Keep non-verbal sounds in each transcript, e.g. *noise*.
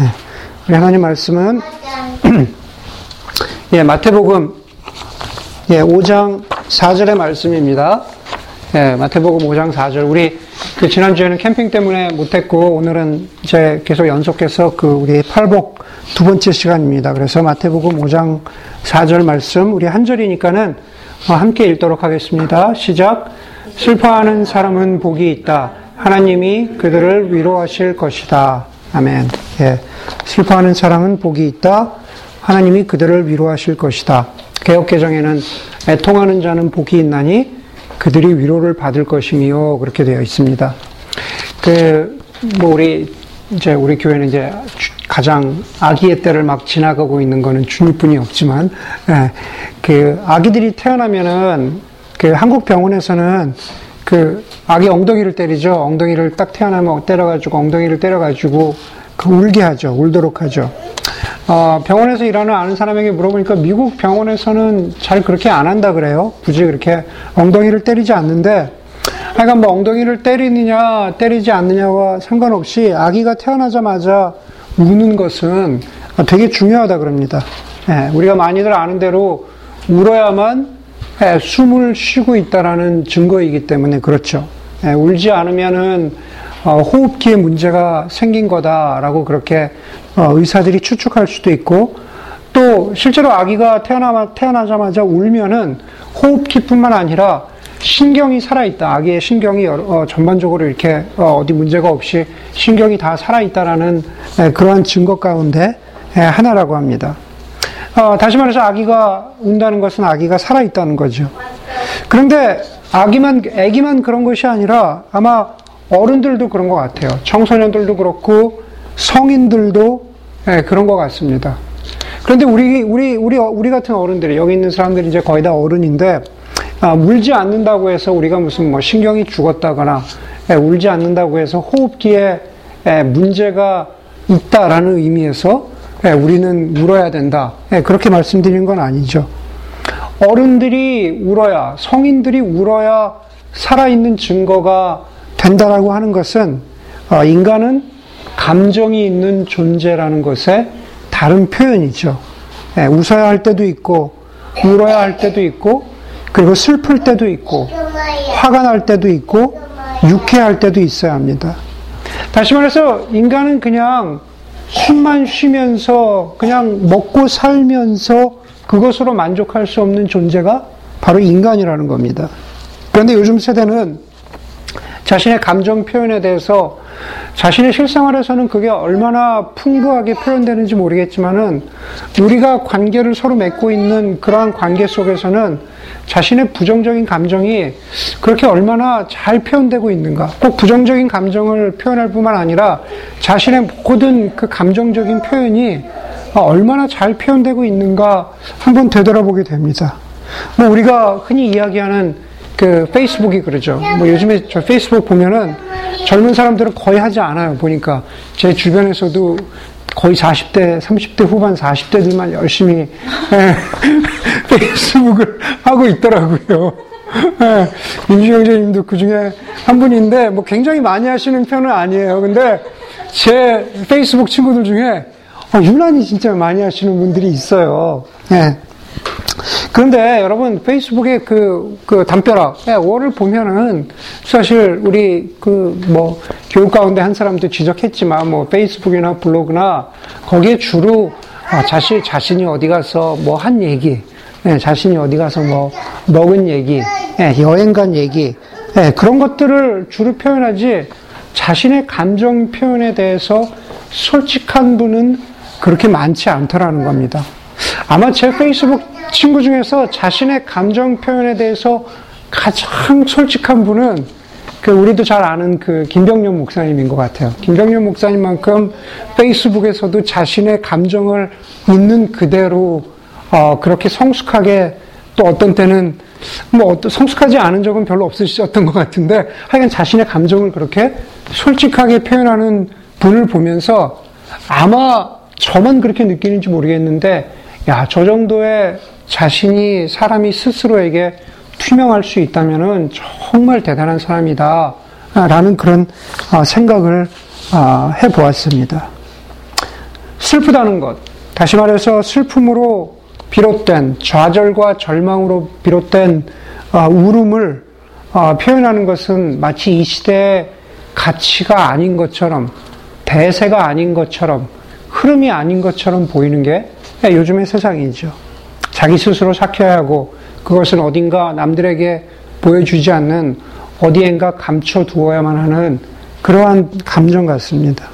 예. 우리 하나님 말씀은 *clears throat* 예, 마태복음 예, 5장 4절의 말씀입니다. 예, 마태복음 5장 4절. 우리 그 지난주에는 캠핑 때문에 못했고 오늘은 이제 계속 연속해서 그 우리 팔복 두 번째 시간입니다. 그래서 마태복음 5장 4절 말씀 우리 한 절이니까는 어, 함께 읽도록 하겠습니다. 시작. 슬퍼하는 사람은 복이 있다. 하나님이 그들을 위로하실 것이다. 아멘. 예. 슬퍼하는 사람은 복이 있다. 하나님이 그들을 위로하실 것이다. 개혁개정에는 애통하는 자는 복이 있나니 그들이 위로를 받을 것이며 그렇게 되어 있습니다. 그, 뭐, 우리, 이제 우리 교회는 이제 가장 아기의 때를 막 지나가고 있는 거는 주님뿐이 없지만, 예, 그 아기들이 태어나면은 그 한국 병원에서는 그 아기 엉덩이를 때리죠. 엉덩이를 딱 태어나면 때려가지고 엉덩이를 때려가지고 그 울게 하죠. 울도록 하죠. 어, 병원에서 일하는 아는 사람에게 물어보니까 미국 병원에서는 잘 그렇게 안 한다 그래요. 굳이 그렇게 엉덩이를 때리지 않는데, 하여간 뭐 엉덩이를 때리느냐, 때리지 않느냐와 상관없이 아기가 태어나자마자 우는 것은 되게 중요하다 그럽니다. 예, 우리가 많이들 아는 대로 울어야만 예, 숨을 쉬고 있다라는 증거이기 때문에 그렇죠. 예, 울지 않으면은 어, 호흡기에 문제가 생긴 거다라고 그렇게 어, 의사들이 추측할 수도 있고 또 실제로 아기가 태어나, 태어나자마자 울면은 호흡기뿐만 아니라 신경이 살아있다. 아기의 신경이 어, 전반적으로 이렇게 어, 디 문제가 없이 신경이 다 살아있다라는 에, 그러한 증거 가운데 에, 하나라고 합니다. 어, 다시 말해서 아기가 운다는 것은 아기가 살아있다는 거죠. 그런데 아기만, 아기만 그런 것이 아니라 아마 어른들도 그런 것 같아요. 청소년들도 그렇고 성인들도 네, 그런 것 같습니다. 그런데 우리 우리 우리 우리 같은 어른들이 여기 있는 사람들이 이제 거의 다 어른인데 아, 울지 않는다고 해서 우리가 무슨 뭐 신경이 죽었다거나 예, 울지 않는다고 해서 호흡기에 예, 문제가 있다라는 의미에서 예, 우리는 울어야 된다. 예, 그렇게 말씀드리는 건 아니죠. 어른들이 울어야 성인들이 울어야 살아있는 증거가 된다라고 하는 것은 어, 인간은 감정이 있는 존재라는 것의 다른 표현이죠. 예, 웃어야 할 때도 있고 울어야 할 때도 있고 그리고 슬플 때도 있고 화가 날 때도 있고 유쾌할 때도 있어야 합니다. 다시 말해서 인간은 그냥 숨만 쉬면서 그냥 먹고 살면서 그것으로 만족할 수 없는 존재가 바로 인간이라는 겁니다. 그런데 요즘 세대는 자신의 감정 표현에 대해서 자신의 실생활에서는 그게 얼마나 풍부하게 표현되는지 모르겠지만은 우리가 관계를 서로 맺고 있는 그러한 관계 속에서는 자신의 부정적인 감정이 그렇게 얼마나 잘 표현되고 있는가. 꼭 부정적인 감정을 표현할 뿐만 아니라 자신의 모든 그 감정적인 표현이 얼마나 잘 표현되고 있는가 한번 되돌아보게 됩니다. 뭐 우리가 흔히 이야기하는 그 페이스북이 그러죠. 뭐 요즘에 저 페이스북 보면은 젊은 사람들은 거의 하지 않아요. 보니까 제 주변에서도 거의 40대, 30대 후반 40대들만 열심히 예, *laughs* 페이스북을 하고 있더라고요. 예, 민주 형제님도 그 중에 한 분인데 뭐 굉장히 많이 하시는 편은 아니에요. 근데 제 페이스북 친구들 중에 어, 유난히 진짜 많이 하시는 분들이 있어요. 예. 그런데 여러분 페이스북의 그, 그 담벼락, 월을 보면은 사실 우리 그 뭐 교육 가운데 한 사람도 지적했지만 뭐 페이스북이나 블로그나 거기에 주로 아, 자신, 자신이 어디 가서 뭐 한 얘기, 예, 자신이 어디 가서 뭐 먹은 얘기, 예, 여행 간 얘기, 예, 그런 것들을 주로 표현하지 자신의 감정 표현에 대해서 솔직한 분은 그렇게 많지 않더라는 겁니다. 아마 제 페이스북 친구 중에서 자신의 감정 표현에 대해서 가장 솔직한 분은 그 우리도 잘 아는 그 김병년 목사님인 것 같아요. 김병년 목사님만큼 페이스북에서도 자신의 감정을 있는 그대로 어 그렇게 성숙하게 또 어떤 때는 뭐 어떤 성숙하지 않은 적은 별로 없으셨던 것 같은데 하여간 자신의 감정을 그렇게 솔직하게 표현하는 분을 보면서 아마 저만 그렇게 느끼는지 모르겠는데 야, 저 정도의 자신이 사람이 스스로에게 투명할 수 있다면은 정말 대단한 사람이다. 라는 그런 어, 생각을 어, 해 보았습니다. 슬프다는 것, 다시 말해서 슬픔으로 비롯된 좌절과 절망으로 비롯된 아, 울음을 아, 표현하는 것은 마치 이 시대의 가치가 아닌 것처럼 대세가 아닌 것처럼 흐름이 아닌 것처럼 보이는 게 요즘의 세상이죠. 자기 스스로 삭혀야 하고 그것은 어딘가 남들에게 보여주지 않는 어디엔가 감춰두어야만 하는 그러한 감정 같습니다.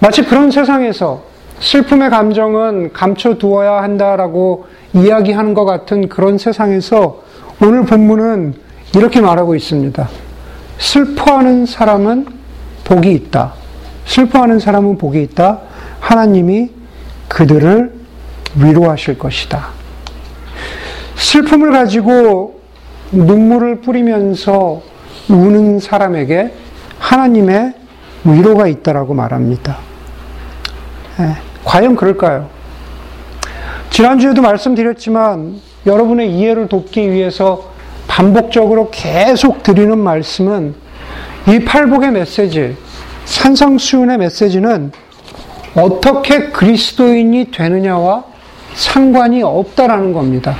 마치 그런 세상에서 슬픔의 감정은 감춰두어야 한다라고 이야기하는 것 같은 그런 세상에서 오늘 본문은 이렇게 말하고 있습니다. 슬퍼하는 사람은 복이 있다. 슬퍼하는 사람은 복이 있다. 하나님이 그들을 위로하실 것이다. 슬픔을 가지고 눈물을 뿌리면서 우는 사람에게 하나님의 위로가 있다라고 말합니다. 네, 과연 그럴까요? 지난주에도 말씀드렸지만 여러분의 이해를 돕기 위해서 반복적으로 계속 드리는 말씀은 이 팔복의 메시지, 산성수훈의 메시지는 어떻게 그리스도인이 되느냐와 상관이 없다라는 겁니다.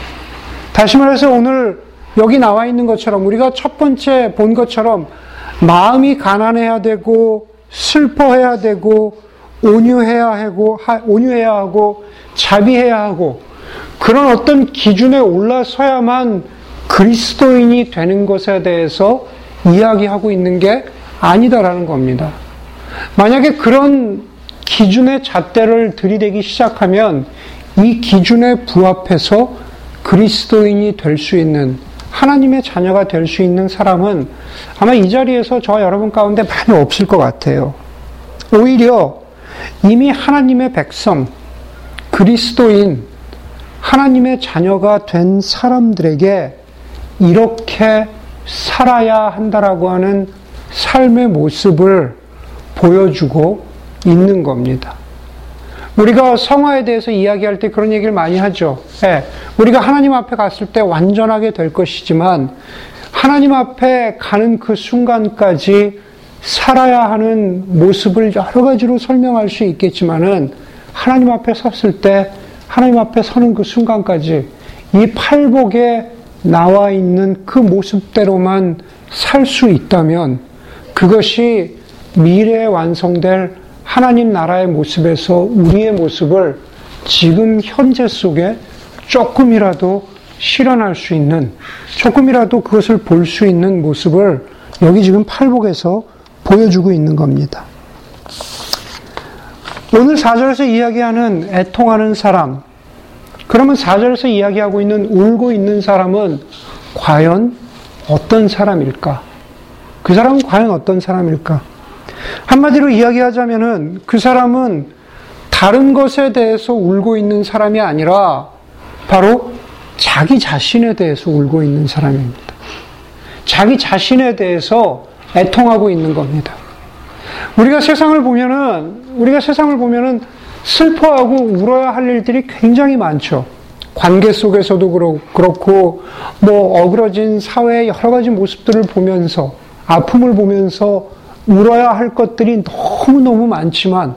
다시 말해서 오늘 여기 나와 있는 것처럼 우리가 첫 번째 본 것처럼 마음이 가난해야 되고 슬퍼해야 되고 온유해야 하고 온유해야 하고 자비해야 하고 그런 어떤 기준에 올라서야만 그리스도인이 되는 것에 대해서 이야기하고 있는 게 아니다라는 겁니다. 만약에 그런 기준의 잣대를 들이대기 시작하면 이 기준에 부합해서 그리스도인이 될 수 있는 하나님의 자녀가 될 수 있는 사람은 아마 이 자리에서 저와 여러분 가운데 많이 없을 것 같아요. 오히려 이미 하나님의 백성, 그리스도인, 하나님의 자녀가 된 사람들에게 이렇게 살아야 한다라고 하는 삶의 모습을 보여주고 있는 겁니다. 우리가 성화에 대해서 이야기할 때 그런 얘기를 많이 하죠. 네, 우리가 하나님 앞에 갔을 때 완전하게 될 것이지만 하나님 앞에 가는 그 순간까지 살아야 하는 모습을 여러 가지로 설명할 수 있겠지만은 하나님 앞에 섰을 때 하나님 앞에 서는 그 순간까지 이 팔복에 나와 있는 그 모습대로만 살 수 있다면 그것이 미래에 완성될 하나님 나라의 모습에서 우리의 모습을 지금 현재 속에 조금이라도 실현할 수 있는, 조금이라도 그것을 볼 수 있는 모습을 여기 지금 팔복에서 보여주고 있는 겁니다. 오늘 4절에서 이야기하는 애통하는 사람, 그러면 4절에서 이야기하고 있는 울고 있는 사람은 과연 어떤 사람일까? 그 사람은 과연 어떤 사람일까? 한마디로 이야기하자면은 그 사람은 다른 것에 대해서 울고 있는 사람이 아니라 바로 자기 자신에 대해서 울고 있는 사람입니다. 자기 자신에 대해서 애통하고 있는 겁니다. 우리가 세상을 보면은, 우리가 세상을 보면은 슬퍼하고 울어야 할 일들이 굉장히 많죠. 관계 속에서도 그렇고, 뭐, 어그러진 사회의 여러 가지 모습들을 보면서, 아픔을 보면서 울어야 할 것들이 너무너무 많지만,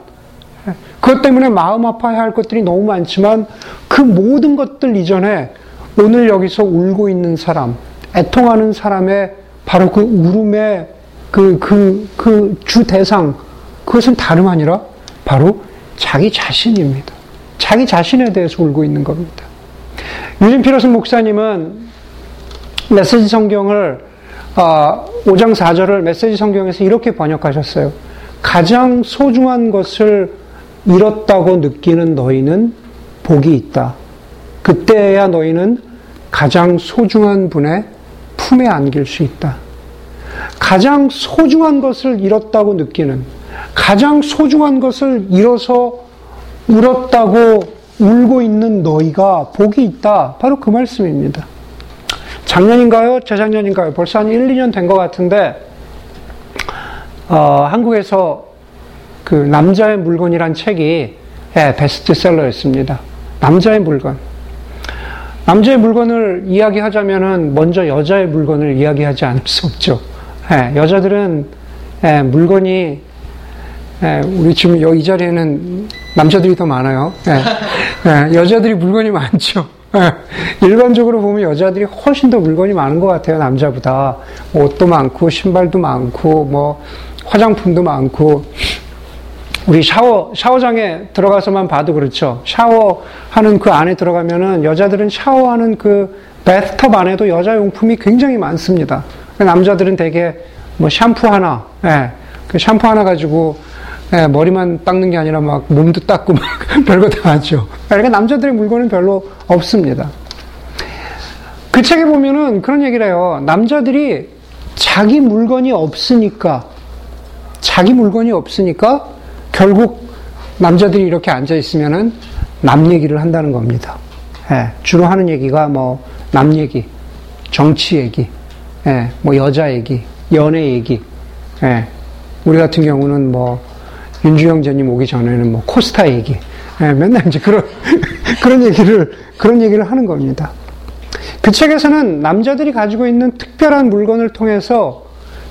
그것 때문에 마음 아파야 할 것들이 너무 많지만, 그 모든 것들 이전에 오늘 여기서 울고 있는 사람, 애통하는 사람의 바로 그 울음의 그, 그, 그 주 대상, 그것은 다름 아니라 바로 자기 자신입니다. 자기 자신에 대해서 울고 있는 겁니다. 유진 피러슨 목사님은 메시지 성경을 5장 아, 4절을 메시지 성경에서 이렇게 번역하셨어요. 가장 소중한 것을 잃었다고 느끼는 너희는 복이 있다. 그때야 너희는 가장 소중한 분의 품에 안길 수 있다. 가장 소중한 것을 잃었다고 느끼는 가장 소중한 것을 잃어서 울었다고 울고 있는 너희가 복이 있다. 바로 그 말씀입니다. 작년인가요? 재작년인가요? 벌써 한 1, 2년 된 것 같은데, 어, 한국에서 그 남자의 물건이란 책이 예, 베스트셀러였습니다. 남자의 물건. 남자의 물건을 이야기하자면은 먼저 여자의 물건을 이야기하지 않을 수 없죠. 예, 여자들은 예, 물건이 예, 우리 지금 여기 이 자리에는 남자들이 더 많아요. 예, 예, 여자들이 물건이 많죠. 예, 일반적으로 보면 여자들이 훨씬 더 물건이 많은 것 같아요, 남자보다. 옷도 많고, 신발도 많고, 뭐, 화장품도 많고. 우리 샤워, 샤워장에 들어가서만 봐도 그렇죠. 샤워하는 그 안에 들어가면은 여자들은 샤워하는 그 베스톱 안에도 여자 용품이 굉장히 많습니다. 남자들은 대개 뭐 샴푸 하나, 예, 그 샴푸 하나 가지고 예, 머리만 닦는 게 아니라 막 몸도 닦고 막 *laughs* 별거 다 하죠. 그러니까 남자들의 물건은 별로 없습니다. 그 책에 보면은 그런 얘기를 해요. 남자들이 자기 물건이 없으니까, 자기 물건이 없으니까 결국 남자들이 이렇게 앉아 있으면은 남 얘기를 한다는 겁니다. 예, 주로 하는 얘기가 뭐 남 얘기, 정치 얘기, 예, 뭐 여자 얘기, 연애 얘기. 예, 우리 같은 경우는 뭐 윤주영제님 오기 전에는 뭐 코스타 얘기. 예, 맨날 이제 그런 *laughs* 그런 얘기를 그런 얘기를 하는 겁니다. 그 책에서는 남자들이 가지고 있는 특별한 물건을 통해서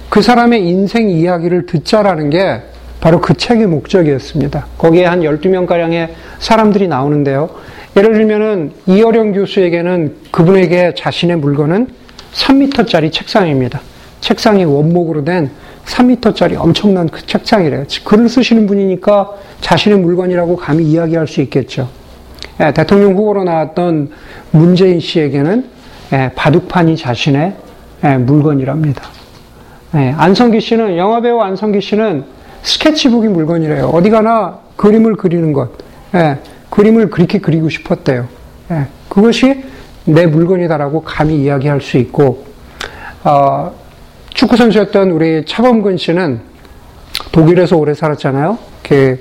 그 사람의 인생 이야기를 듣자라는 게 바로 그 책의 목적이었습니다. 거기에 한 12명가량의 사람들이 나오는데요. 예를 들면은 이어령 교수에게는 그분에게 자신의 물건은 3m짜리 책상입니다. 책상이 원목으로 된 3m짜리 엄청난 그 책상이래요. 글을 쓰시는 분이니까 자신의 물건이라고 감히 이야기할 수 있겠죠. 예, 대통령 후보로 나왔던 문재인 씨에게는 예, 바둑판이 자신의 예, 물건이랍니다. 예, 안성기 씨는 영화배우 안성기 씨는 스케치북이 물건이래요. 어디 가나 그림을 그리는 것, 예, 그림을 그렇게 그리고 싶었대요. 예, 그것이 내 물건이다라고 감히 이야기할 수 있고 어, 축구 선수였던 우리 차범근 씨는 독일에서 오래 살았잖아요. 그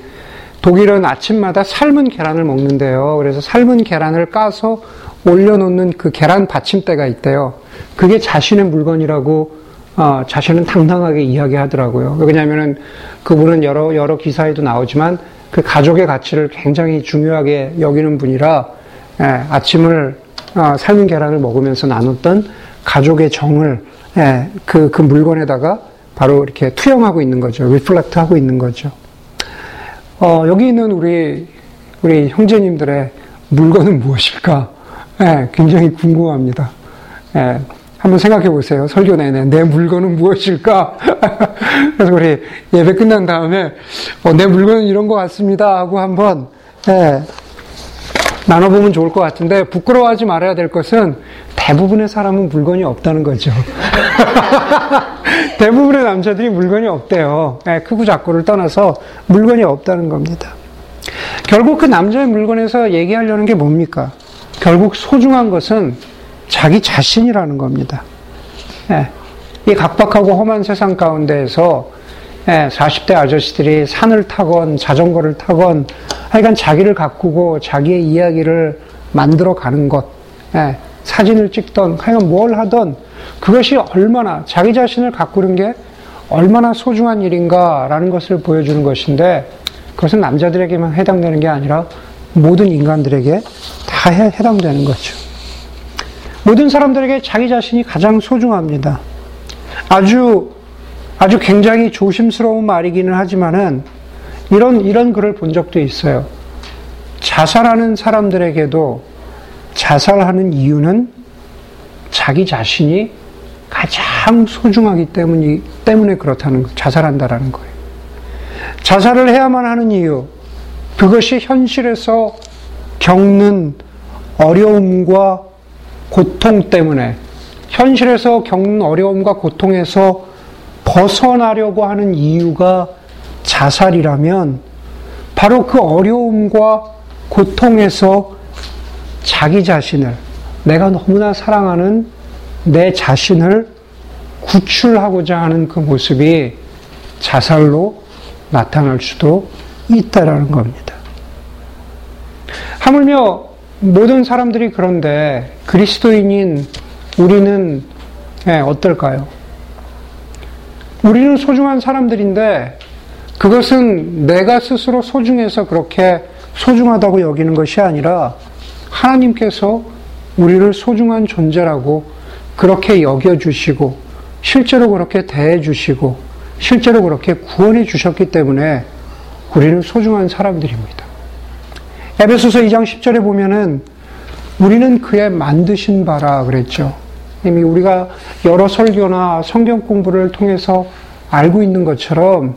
독일은 아침마다 삶은 계란을 먹는데요. 그래서 삶은 계란을 까서 올려놓는 그 계란 받침대가 있대요. 그게 자신의 물건이라고 어, 자신은 당당하게 이야기하더라고요. 왜냐하면은 그분은 여러 여러 기사에도 나오지만 그 가족의 가치를 굉장히 중요하게 여기는 분이라 예, 아침을 어, 삶은 계란을 먹으면서 나눴던 가족의 정을 예, 그, 그 물건에다가 바로 이렇게 투영하고 있는 거죠. reflect 하고 있는 거죠. 어, 여기 있는 우리, 우리 형제님들의 물건은 *laughs* 무엇일까? 예, 굉장히 궁금합니다. 예, 한번 생각해 보세요. 설교 내내. 내 물건은 무엇일까? *laughs* 그래서 우리 예배 끝난 다음에, 어, 내 물건은 이런 것 같습니다. 하고 한번, 예, 나눠보면 좋을 것 같은데, 부끄러워하지 말아야 될 것은 대부분의 사람은 물건이 없다는 거죠. *laughs* 대부분의 남자들이 물건이 없대요. 네, 크고 작고를 떠나서 물건이 없다는 겁니다. 결국 그 남자의 물건에서 얘기하려는 게 뭡니까? 결국 소중한 것은 자기 자신이라는 겁니다. 네, 이 각박하고 험한 세상 가운데에서 네, 40대 아저씨들이 산을 타건 자전거를 타건 하여간 자기를 가꾸고 자기의 이야기를 만들어 가는 것. 네, 사진을 찍던, 하여간 뭘 하던 그것이 얼마나 자기 자신을 가꾸는 게 얼마나 소중한 일인가라는 것을 보여주는 것인데 그것은 남자들에게만 해당되는 게 아니라 모든 인간들에게 다 해당되는 거죠. 모든 사람들에게 자기 자신이 가장 소중합니다. 아주 아주 굉장히 조심스러운 말이기는 하지만은 이런 이런 글을 본 적도 있어요. 자살하는 사람들에게도 자살하는 이유는 자기 자신이 가장 소중하기 때문이, 때문에 그렇다는 거, 자살한다라는 거예요. 자살을 해야만 하는 이유, 그것이 현실에서 겪는 어려움과 고통 때문에, 현실에서 겪는 어려움과 고통에서 벗어나려고 하는 이유가 자살이라면, 바로 그 어려움과 고통에서 자기 자신을 내가 너무나 사랑하는 내 자신을 구출하고자 하는 그 모습이 자살로 나타날 수도 있다라는 겁니다. 하물며 모든 사람들이 그런데 그리스도인인 우리는 예, 어떨까요? 우리는 소중한 사람들인데 그것은 내가 스스로 소중해서 그렇게 소중하다고 여기는 것이 아니라 하나님께서 우리를 소중한 존재라고 그렇게 여겨주시고, 실제로 그렇게 대해주시고, 실제로 그렇게 구원해 주셨기 때문에 우리는 소중한 사람들입니다. 에베소서 2장 10절에 보면은 우리는 그의 만드신 바라 그랬죠. 이미 우리가 여러 설교나 성경 공부를 통해서 알고 있는 것처럼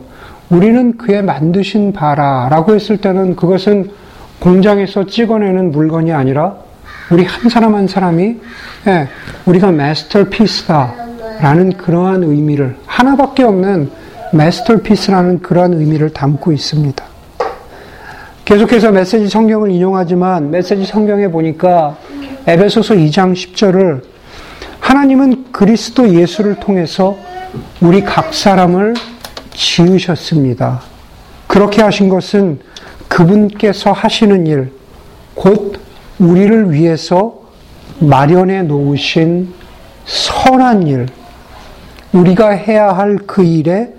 우리는 그의 만드신 바라라고 했을 때는 그것은 공장에서 찍어내는 물건이 아니라 우리 한 사람 한 사람이 예, 우리가 마스터피스다라는 그러한 의미를 하나밖에 없는 마스터피스라는 그러한 의미를 담고 있습니다. 계속해서 메시지 성경을 인용하지만 메시지 성경에 보니까 에베소서 2장 10절을 하나님은 그리스도 예수를 통해서 우리 각 사람을 지으셨습니다. 그렇게 하신 것은 그분께서 하시는 일, 곧 우리를 위해서 마련해 놓으신 선한 일, 우리가 해야 할 그 일에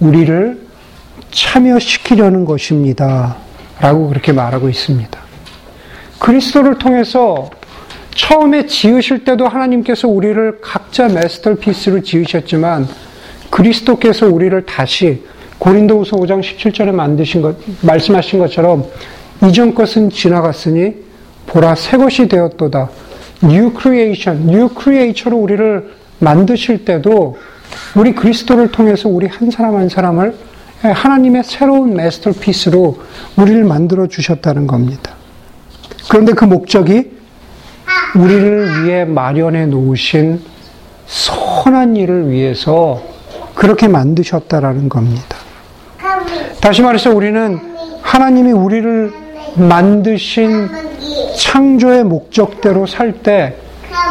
우리를 참여시키려는 것입니다. 라고 그렇게 말하고 있습니다. 그리스도를 통해서 처음에 지으실 때도 하나님께서 우리를 각자 masterpiece로 지으셨지만 그리스도께서 우리를 다시 고린도후서 5장 17절에 만드신 것 말씀하신 것처럼 이전 것은 지나갔으니 보라 새 것이 되었도다. new creation, new creature로 우리를 만드실 때도 우리 그리스도를 통해서 우리 한 사람 한 사람을 하나님의 새로운 마스터피스로 우리를 만들어 주셨다는 겁니다. 그런데 그 목적이 우리를 위해 마련해 놓으신 선한 일을 위해서 그렇게 만드셨다라는 겁니다. 다시 말해서 우리는 하나님이 우리를 만드신 창조의 목적대로 살 때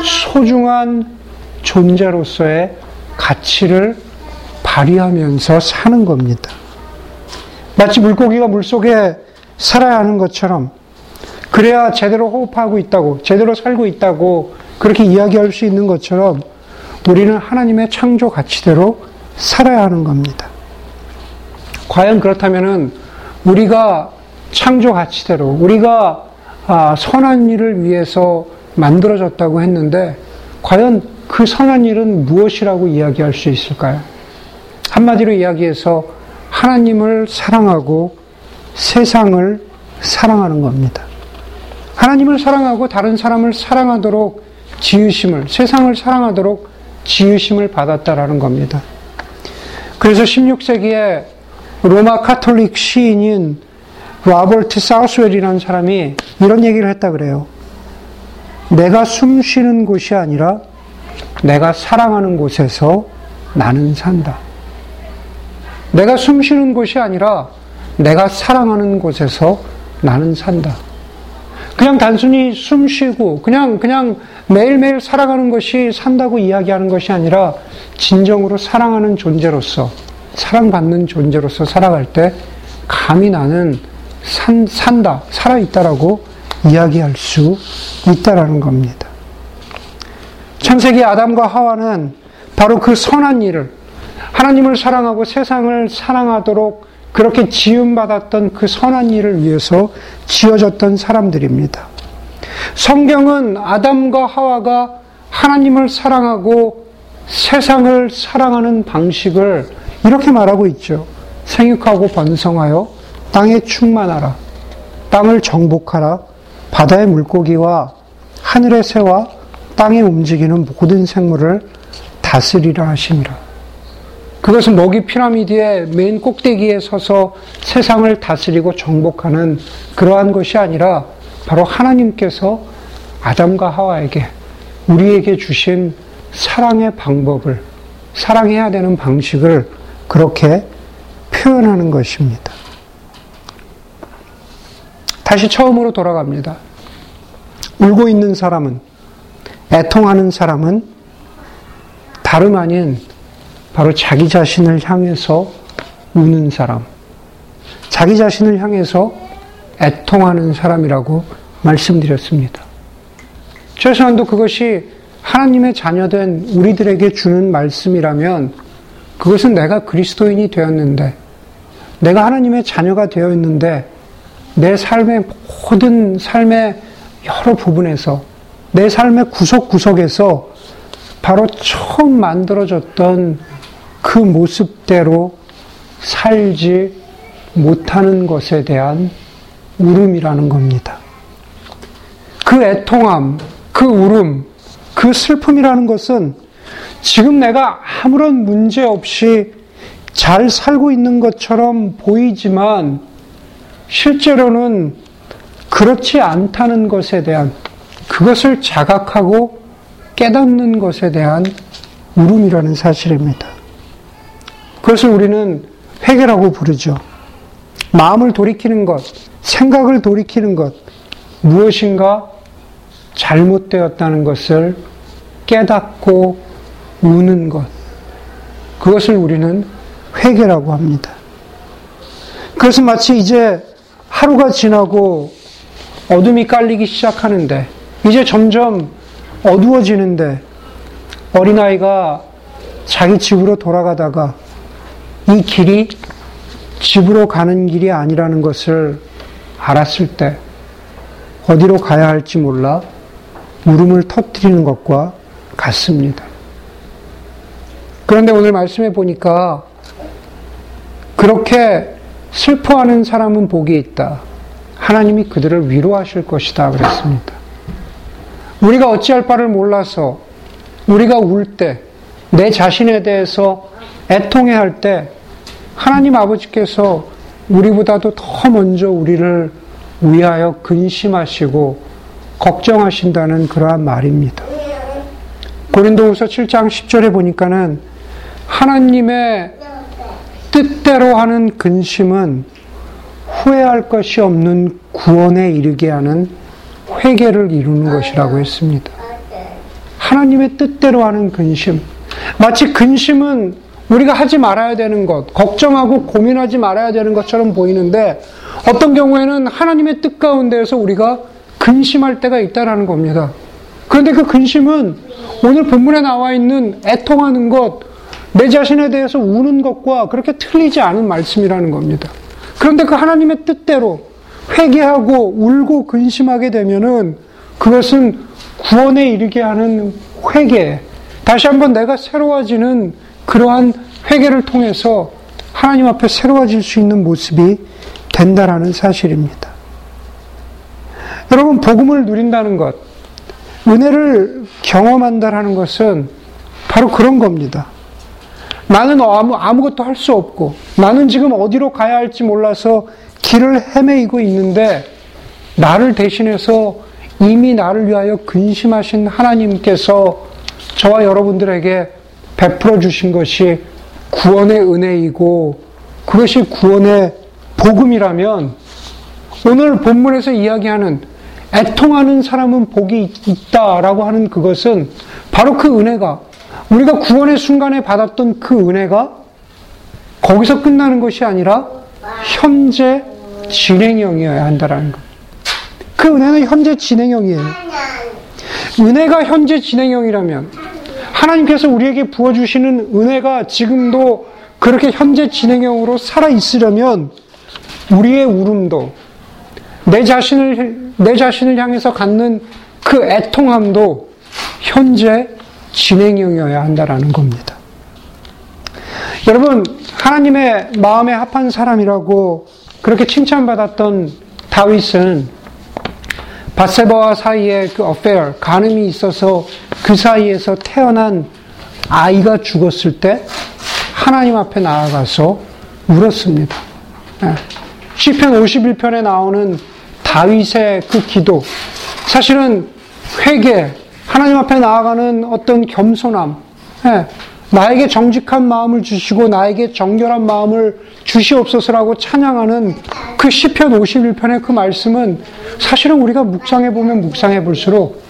소중한 존재로서의 가치를 발휘하면서 사는 겁니다. 마치 물고기가 물속에 살아야 하는 것처럼 그래야 제대로 호흡하고 있다고, 제대로 살고 있다고 그렇게 이야기할 수 있는 것처럼 우리는 하나님의 창조 가치대로 살아야 하는 겁니다. 과연 그렇다면은 우리가 창조 가치대로 우리가 아, 선한 일을 위해서 만들어졌다고 했는데 과연 그 선한 일은 무엇이라고 이야기할 수 있을까요? 한마디로 이야기해서 하나님을 사랑하고 세상을 사랑하는 겁니다. 하나님을 사랑하고 다른 사람을 사랑하도록 지으심을, 세상을 사랑하도록 지으심을 받았다라는 겁니다. 그래서 16세기에 로마 카톨릭 시인인 로버트 사우스웰이라는 사람이 이런 얘기를 했다 그래요. 내가 숨 쉬는 곳이 아니라 내가 사랑하는 곳에서 나는 산다. 내가 숨 쉬는 곳이 아니라 내가 사랑하는 곳에서 나는 산다. 그냥 단순히 숨 쉬고 그냥 그냥 매일매일 살아가는 것이 산다고 이야기하는 것이 아니라 진정으로 사랑하는 존재로서 사랑받는 존재로서 살아갈 때 감히 나는 산, 산다, 살아있다라고 이야기할 수 있다라는 겁니다. 창세기 아담과 하와는 바로 그 선한 일을 하나님을 사랑하고 세상을 사랑하도록 그렇게 지음받았던 그 선한 일을 위해서 지어졌던 사람들입니다. 성경은 아담과 하와가 하나님을 사랑하고 세상을 사랑하는 방식을 이렇게 말하고 있죠. 생육하고 번성하여 땅에 충만하라. 땅을 정복하라. 바다의 물고기와 하늘의 새와 땅에 움직이는 모든 생물을 다스리라 하심이라. 그것은 먹이 피라미드의 맨 꼭대기에 서서 세상을 다스리고 정복하는 그러한 것이 아니라 바로 하나님께서 아담과 하와에게 우리에게 주신 사랑의 방법을 사랑해야 되는 방식을 그렇게 표현하는 것입니다. 다시 처음으로 돌아갑니다. 울고 있는 사람은 애통하는 사람은 다름 아닌 바로 자기 자신을 향해서 우는 사람, 자기 자신을 향해서 애통하는 사람이라고 말씀드렸습니다. 최소한도 그것이 하나님의 자녀된 우리들에게 주는 말씀이라면 그것은 내가 그리스도인이 되었는데, 내가 하나님의 자녀가 되어 있는데, 내 삶의 모든 삶의 여러 부분에서, 내 삶의 구석구석에서 바로 처음 만들어졌던 그 모습대로 살지 못하는 것에 대한 울음이라는 겁니다. 그 애통함, 그 울음, 그 슬픔이라는 것은 지금 내가 아무런 문제 없이 잘 살고 있는 것처럼 보이지만 실제로는 그렇지 않다는 것에 대한 그것을 자각하고 깨닫는 것에 대한 울음이라는 사실입니다. 그것을 우리는 회개라고 부르죠. 마음을 돌이키는 것, 생각을 돌이키는 것, 무엇인가 잘못되었다는 것을 깨닫고 우는 것. 그것을 우리는 회개라고 합니다. 그래서 마치 이제 하루가 지나고 어둠이 깔리기 시작하는데, 이제 점점 어두워지는데, 어린아이가 자기 집으로 돌아가다가 이 길이 집으로 가는 길이 아니라는 것을 알았을 때, 어디로 가야 할지 몰라 울음을 터뜨리는 것과 같습니다. 그런데 오늘 말씀해 보니까 그렇게 슬퍼하는 사람은 복이 있다. 하나님이 그들을 위로하실 것이다. 그랬습니다. 우리가 어찌할 바를 몰라서 우리가 울 때, 내 자신에 대해서 애통해 할 때, 하나님 아버지께서 우리보다도 더 먼저 우리를 위하여 근심하시고 걱정하신다는 그러한 말입니다. 고린도후서 7장 10절에 보니까는 하나님의 뜻대로 하는 근심은 후회할 것이 없는 구원에 이르게 하는 회개를 이루는 것이라고 했습니다. 하나님의 뜻대로 하는 근심. 마치 근심은 우리가 하지 말아야 되는 것, 걱정하고 고민하지 말아야 되는 것처럼 보이는데 어떤 경우에는 하나님의 뜻 가운데에서 우리가 근심할 때가 있다라는 겁니다. 그런데 그 근심은 오늘 본문에 나와 있는 애통하는 것, 내 자신에 대해서 우는 것과 그렇게 틀리지 않은 말씀이라는 겁니다. 그런데 그 하나님의 뜻대로 회개하고 울고 근심하게 되면은 그것은 구원에 이르게 하는 회개, 다시 한번 내가 새로워지는 그러한 회개를 통해서 하나님 앞에 새로워질 수 있는 모습이 된다라는 사실입니다. 여러분, 복음을 누린다는 것, 은혜를 경험한다라는 것은 바로 그런 겁니다. 나는 아무, 아무것도 할 수 없고, 나는 지금 어디로 가야 할지 몰라서 길을 헤매이고 있는데, 나를 대신해서 이미 나를 위하여 근심하신 하나님께서 저와 여러분들에게 베풀어 주신 것이 구원의 은혜이고, 그것이 구원의 복음이라면, 오늘 본문에서 이야기하는 애통하는 사람은 복이 있다라고 하는 그것은 바로 그 은혜가 우리가 구원의 순간에 받았던 그 은혜가 거기서 끝나는 것이 아니라 현재 진행형이어야 한다라는 것. 그 은혜는 현재 진행형이에요. 은혜가 현재 진행형이라면 하나님께서 우리에게 부어주시는 은혜가 지금도 그렇게 현재 진행형으로 살아 있으려면 우리의 울음도 내 자신을 내 자신을 향해서 갖는 그 애통함도 현재 진행형이어야 한다라는 겁니다. 여러분, 하나님의 마음에 합한 사람이라고 그렇게 칭찬받았던 다윗은 바세바와 사이에 그 어페어, 간음이 있어서 그 사이에서 태어난 아이가 죽었을 때 하나님 앞에 나아가서 울었습니다. 예. 시편 51편에 나오는 다윗의 그 기도, 사실은 회개, 하나님 앞에 나아가는 어떤 겸손함, 예, 나에게 정직한 마음을 주시고 나에게 정결한 마음을 주시옵소서라고 찬양하는 그 시편 51편의 그 말씀은 사실은 우리가 묵상해 보면 묵상해 볼수록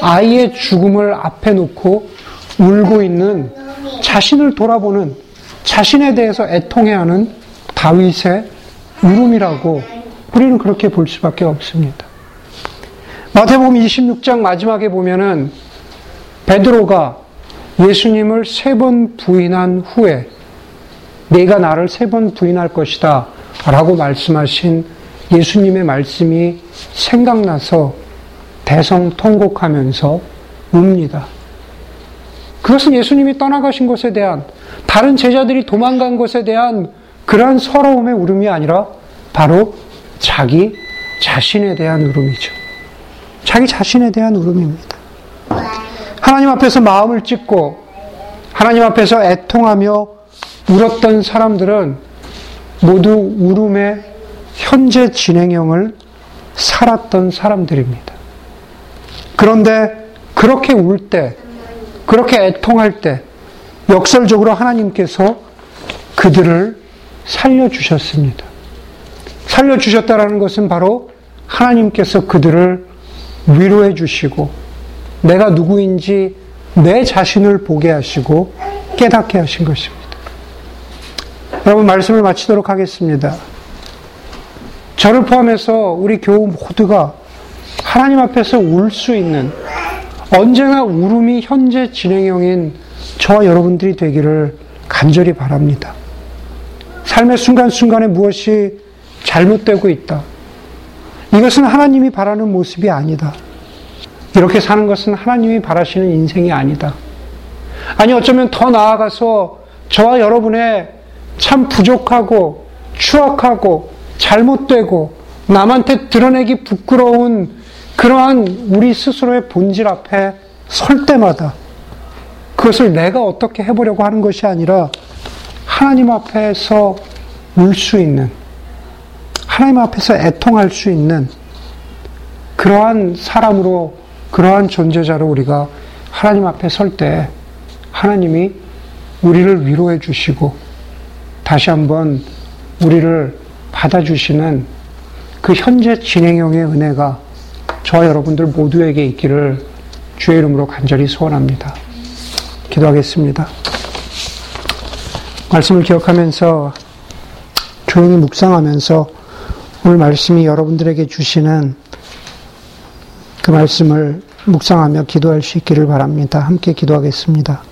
아이의 죽음을 앞에 놓고 울고 있는 자신을 돌아보는 자신에 대해서 애통해하는 다윗의 울음이라고 우리는 그렇게 볼 수밖에 없습니다. 마태복음 26장 마지막에 보면은 베드로가 예수님을 세 번 부인한 후에 내가 나를 세 번 부인할 것이다 라고 말씀하신 예수님의 말씀이 생각나서 대성통곡하면서 웁니다. 그것은 예수님이 떠나가신 것에 대한 다른 제자들이 도망간 것에 대한 그러한 서러움의 울음이 아니라 바로 자기 자신에 대한 울음이죠. 자기 자신에 대한 울음입니다. 하나님 앞에서 마음을 찢고 하나님 앞에서 애통하며 울었던 사람들은 모두 울음의 현재 진행형을 살았던 사람들입니다. 그런데 그렇게 울 때, 그렇게 애통할 때, 역설적으로 하나님께서 그들을 살려주셨습니다. 살려주셨다라는 것은 바로 하나님께서 그들을 위로해 주시고, 내가 누구인지 내 자신을 보게 하시고 깨닫게 하신 것입니다. 여러분, 말씀을 마치도록 하겠습니다. 저를 포함해서 우리 교우 모두가 하나님 앞에서 울 수 있는 언제나 울음이 현재 진행형인 저와 여러분들이 되기를 간절히 바랍니다. 삶의 순간순간에 무엇이 잘못되고 있다. 이것은 하나님이 바라는 모습이 아니다. 이렇게 사는 것은 하나님이 바라시는 인생이 아니다. 아니, 어쩌면 더 나아가서 저와 여러분의 참 부족하고 추악하고 잘못되고 남한테 드러내기 부끄러운 그러한 우리 스스로의 본질 앞에 설 때마다 그것을 내가 어떻게 해보려고 하는 것이 아니라 하나님 앞에서 울 수 있는, 하나님 앞에서 애통할 수 있는 그러한 사람으로, 그러한 존재자로 우리가 하나님 앞에 설 때 하나님이 우리를 위로해 주시고 다시 한번 우리를 받아주시는 그 현재 진행형의 은혜가 저와 여러분들 모두에게 있기를 주의 이름으로 간절히 소원합니다. 기도하겠습니다. 말씀을 기억하면서 조용히 묵상하면서 오늘 말씀이 여러분들에게 주시는 그 말씀을 묵상하며 기도할 수 있기를 바랍니다. 함께 기도하겠습니다.